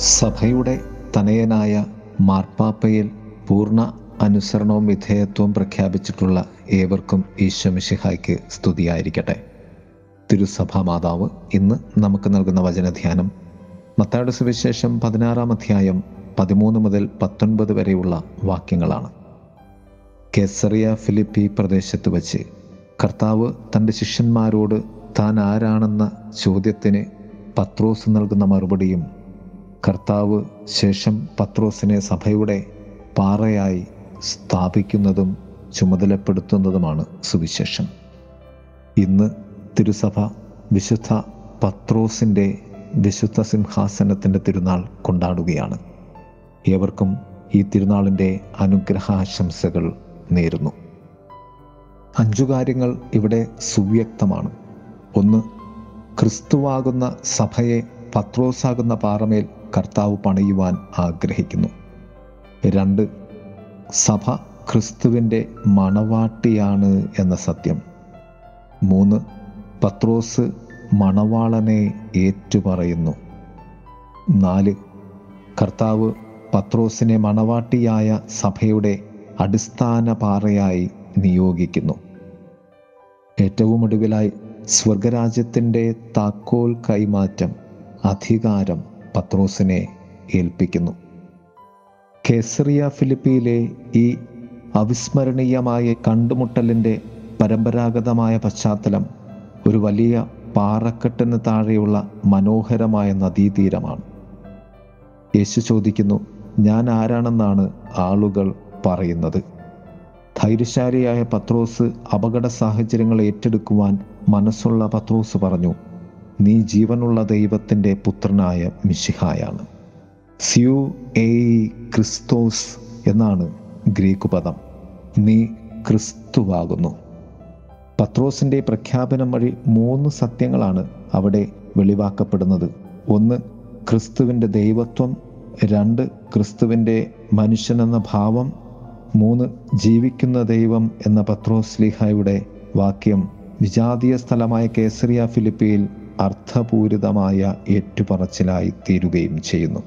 സഭയുടെ തനയനായ മാർപ്പാപ്പയിൽ പൂർണ അനുസരണവും വിധേയത്വവും പ്രഖ്യാപിച്ചിട്ടുള്ള ഏവർക്കും ഈശ്വമിഷിഹായ്ക്ക് സ്തുതിയായിരിക്കട്ടെ. തിരുസഭാ മാതാവ് ഇന്ന് നമുക്ക് നൽകുന്ന വചനധ്യാനം മത്തായുടെ സുവിശേഷം പതിനാറാം അധ്യായം പതിമൂന്ന് മുതൽ പത്തൊൻപത് വരെയുള്ള വാക്യങ്ങളാണ്. കേസറിയ ഫിലിപ്പി പ്രദേശത്ത് വച്ച് കർത്താവ് തന്റെ ശിഷ്യന്മാരോട് താൻ ആരാണെന്ന ചോദ്യത്തിന് പത്രോസ് നൽകുന്ന മറുപടിയും കർത്താവ് ശേഷം പത്രോസിനെ സഭയുടെ പാറയായി സ്ഥാപിക്കുന്നതും ചുമതലപ്പെടുത്തുന്നതുമാണ് സുവിശേഷം. ഇന്ന് തിരുസഭ വിശുദ്ധ പത്രോസിന്റെ വിശുദ്ധ സിംഹാസനത്തിന്റെ തിരുനാൾ കൊണ്ടാടുകയാണ്. ഏവർക്കും ഈ തിരുനാളിന്റെ അനുഗ്രഹാശംസകൾ നേരുന്നു. അഞ്ചു കാര്യങ്ങൾ ഇവിടെ സുവ്യക്തമാണ്. ഒന്ന് ക്രിസ്തുവാകുന്ന സഭയെ പത്രോസാകുന്ന പാറമേൽ കർത്താവ് പണിയുവാൻ ആഗ്രഹിക്കുന്നു. രണ്ട് സഭ ക്രിസ്തുവിന്റെ മണവാട്ടിയാണ് എന്ന സത്യം. മൂന്ന് പത്രോസ് മണവാളനെ ഏറ്റുപറയുന്നു. നാല് കർത്താവ് പത്രോസിനെ മണവാട്ടിയായ സഭയുടെ അടിസ്ഥാന പാറയായി നിയോഗിക്കുന്നു. ഏറ്റവും ഒടുവിലായി സ്വർഗരാജ്യത്തിന്റെ താക്കോൽ കൈമാറ്റം അധികാരം പത്രോസിനെ ഏൽപ്പിക്കുന്നു. കേസറിയ ഫിലിപ്പിയിലെ ഈ അവിസ്മരണീയമായ കണ്ടുമുട്ടലിന്റെ പരമ്പരാഗതമായ പശ്ചാത്തലം ഒരു വലിയ പാറക്കെട്ടിന് താഴെയുള്ള മനോഹരമായ നദീതീരമാണ്. യേശു ചോദിക്കുന്നു ഞാൻ ആരാണെന്നാണ് ആളുകൾ പറയുന്നത്? ധൈര്യശാലിയായ പത്രോസ് അപകട സാഹചര്യങ്ങൾ ഏറ്റെടുക്കുവാൻ മനസ്സുള്ള പത്രോസ് പറഞ്ഞു നീ ജീവനുള്ള ദൈവത്തിന്റെ പുത്രനായ മിശിഹായാണ്. സ്യു എ ക്രിസ്തോസ് എന്നാണ് ഗ്രീക്ക് പദം. നീ ക്രിസ്തുവാകുന്നു. പത്രോസിന്റെ പ്രഖ്യാപനം വഴി മൂന്ന് സത്യങ്ങളാണ് അവിടെ വെളിവാക്കപ്പെടുന്നത്. ഒന്ന് ക്രിസ്തുവിന്റെ ദൈവത്വം. രണ്ട് ക്രിസ്തുവിന്റെ മനുഷ്യനെന്ന ഭാവം. മൂന്ന് ജീവിക്കുന്ന ദൈവം എന്ന പത്രോസ് ലീഹായുടെ വാക്യം വിജാതീയ സ്ഥലമായ കേസറിയ ഫിലിപ്പിയിൽ അർത്ഥപൂരിതമായ ഏറ്റുപറച്ചിലായി തീരുകയും ചെയ്യുന്നു.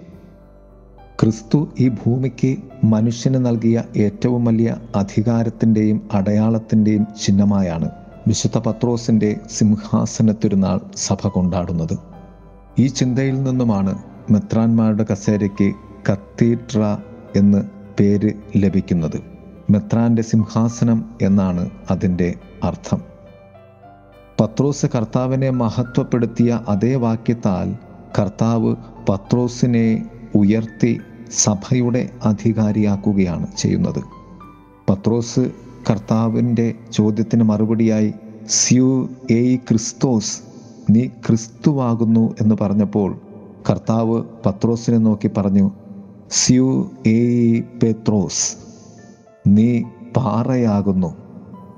ക്രിസ്തു ഈ ഭൂമിക്ക് മനുഷ്യന് നൽകിയ ഏറ്റവും വലിയ അധികാരത്തിന്റെയും അടയാളത്തിന്റെയും ചിഹ്നമായാണ് വിശുദ്ധ പത്രോസിന്റെ സിംഹാസനത്തിരുന്നാൾ സഭ കൊണ്ടാടുന്നത്. ഈ ചിന്തയിൽ നിന്നുമാണ് മെത്രാന്മാരുടെ കസേരയ്ക്ക് കത്തീഡ്ര എന്ന് പേര് ലഭിക്കുന്നത്. മെത്രാന്റെ സിംഹാസനം എന്നാണ് അതിന്റെ അർത്ഥം. പത്രോസ് കർത്താവിനെ മഹത്വപ്പെടുത്തിയ അതേ വാക്യത്താൽ കർത്താവ് പത്രോസിനെ ഉയർത്തി സഭയുടെ അധികാരിയാക്കുകയാണ് ചെയ്യുന്നത്. പത്രോസ് കർത്താവിന്റെ ചോദ്യത്തിന് മറുപടിയായി സ്യു എ ക്രിസ്തോസ് നീ ക്രിസ്തുവാകുന്നു എന്ന് പറഞ്ഞപ്പോൾ കർത്താവ് പത്രോസിനെ നോക്കി പറഞ്ഞു സ്യു എ പെത്രോസ് നീ പാറയാകുന്നു.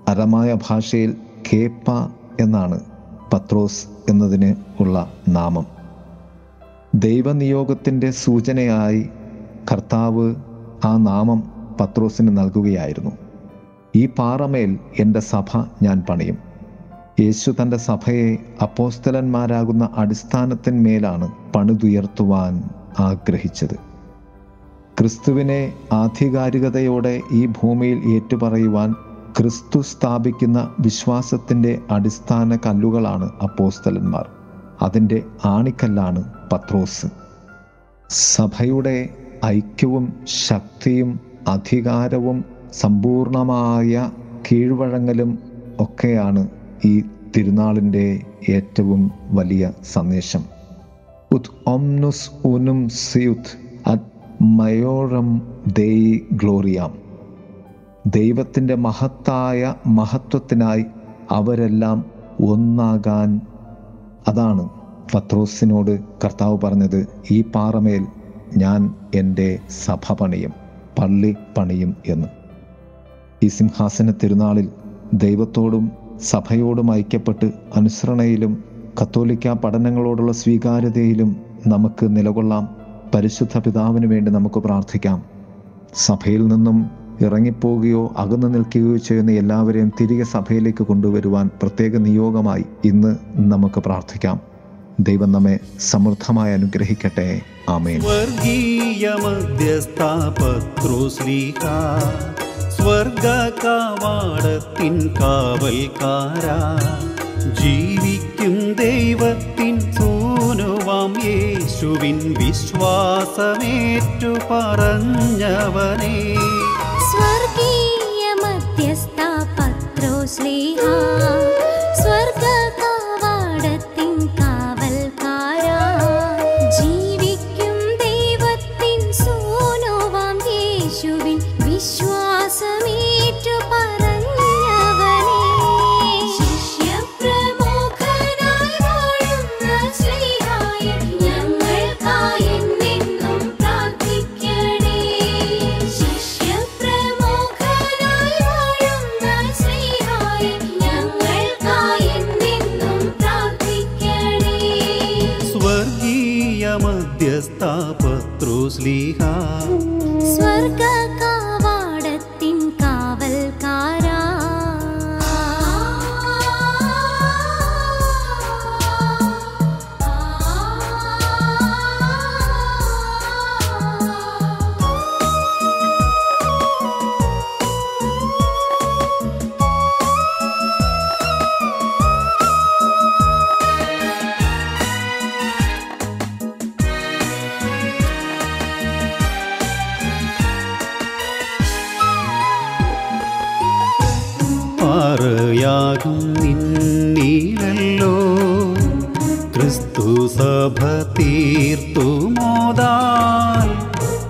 അരമായ ഭാഷയിൽ കേപ്പ എന്നാണ് പത്രോസ് എന്നതിന് ഉള്ള നാമം. ദൈവനിയോഗത്തിന്റെ സൂചനയായി കർത്താവ് ആ നാമം പത്രോസിന് നൽകുകയായിരുന്നു. ഈ പാറമേൽ എന്റെ സഭ ഞാൻ പണിയും. യേശു തന്റെ സഭയെ അപ്പോസ്തലന്മാരാകുന്ന അടിസ്ഥാനത്തിന്മേലാണ് പണിതുയർത്തുവാൻ ആഗ്രഹിച്ചത്. ക്രിസ്തുവിനെ ആധികാരികതയോടെ ഈ ഭൂമിയിൽ ഏറ്റുപറയുവാൻ ക്രിസ്തു സ്ഥാപിക്കുന്ന വിശ്വാസത്തിന്റെ അടിസ്ഥാന കല്ലുകളാണ് അപ്പോസ്തലന്മാർ. അതിന്റെ ആണിക്കല്ലാണ് പത്രോസ്. സഭയുടെ ഐക്യവും ശക്തിയും അധികാരവും സമ്പൂർണമായ കീഴ്വഴങ്ങലും ഒക്കെയാണ് ഈ തിരുനാളിന്റെ ഏറ്റവും വലിയ സന്ദേശം. ഉത് ഒംനുസ് ഉനും സിയുത് അറ്റ് മയോറം ദേയി ഗ്ലോറിയാം. ദൈവത്തിന്റെ മഹത്തായ മഹത്വത്തിനായി അവരെല്ലാം ഒന്നാകാൻ അതാണ് പത്രോസിനോട് കർത്താവ് പറഞ്ഞത് ഈ പാറമേൽ ഞാൻ എന്റെ സഭ പണിയും പള്ളി പണിയും എന്ന്. ഈ സിംഹാസന തിരുനാളിൽ ദൈവത്തോടും സഭയോടും ഐക്യപ്പെട്ട് അനുസരണയിലും കത്തോലിക്ക പഠനങ്ങളോടുള്ള സ്വീകാര്യതയിലും നമുക്ക് നിലകൊള്ളാം. പരിശുദ്ധ പിതാവിന് വേണ്ടി നമുക്ക് പ്രാർത്ഥിക്കാം. സഭയിൽ നിന്നും ഇറങ്ങിപ്പോവുകയോ അകന്നു നിൽക്കുകയോ ചെയ്യുന്ന എല്ലാവരെയും തിരികെ സഭയിലേക്ക് കൊണ്ടുവരുവാൻ പ്രത്യേക നിയോഗമായി ഇന്ന് നമുക്ക് പ്രാർത്ഥിക്കാം. ദൈവം നമ്മെ സമൃദ്ധമായി അനുഗ്രഹിക്കട്ടെ. ആമേൻ. സ്വർഗീയ കാവൽക്കാരാ ജീവിക്കും ദൈവത്തിൻ സൂനുവാം യേശുവിൻ വിശ്വാസമേറ്റു പറഞ്ഞവനേ. स्वर्गीयमध्यस्थापत्रो श्रीहा മധ്യസ്ഥ പത്രോസ്ലീഹ സ്വർഗ പാറയാകും നിന്നീലല്ലോ ക്രിസ്തു സഭ തീർത്തു മോദാൽ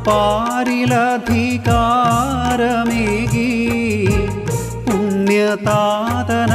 പാരിലധികാരമേകി പുണ്യതാതനാ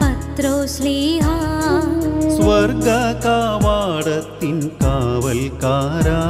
പത്രോസ്ലീഹ സ്വർഗ കാവാടത്തിൻ കാവൽക്കാരാ.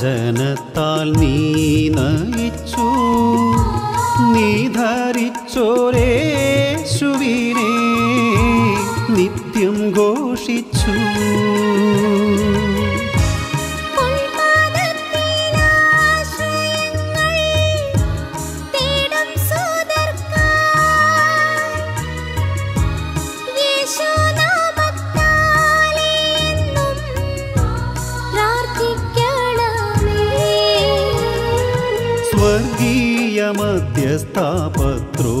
जनताल्मीना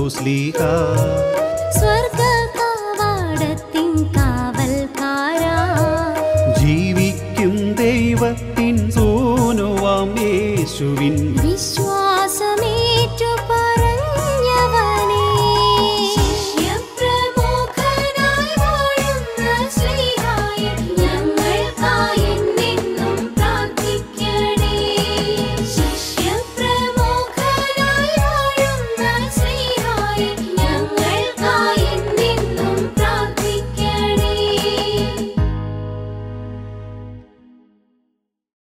സ്വർഗീയ മധ്യസ്ഥ പത്രോസ്ലീഹ സ്വർഗ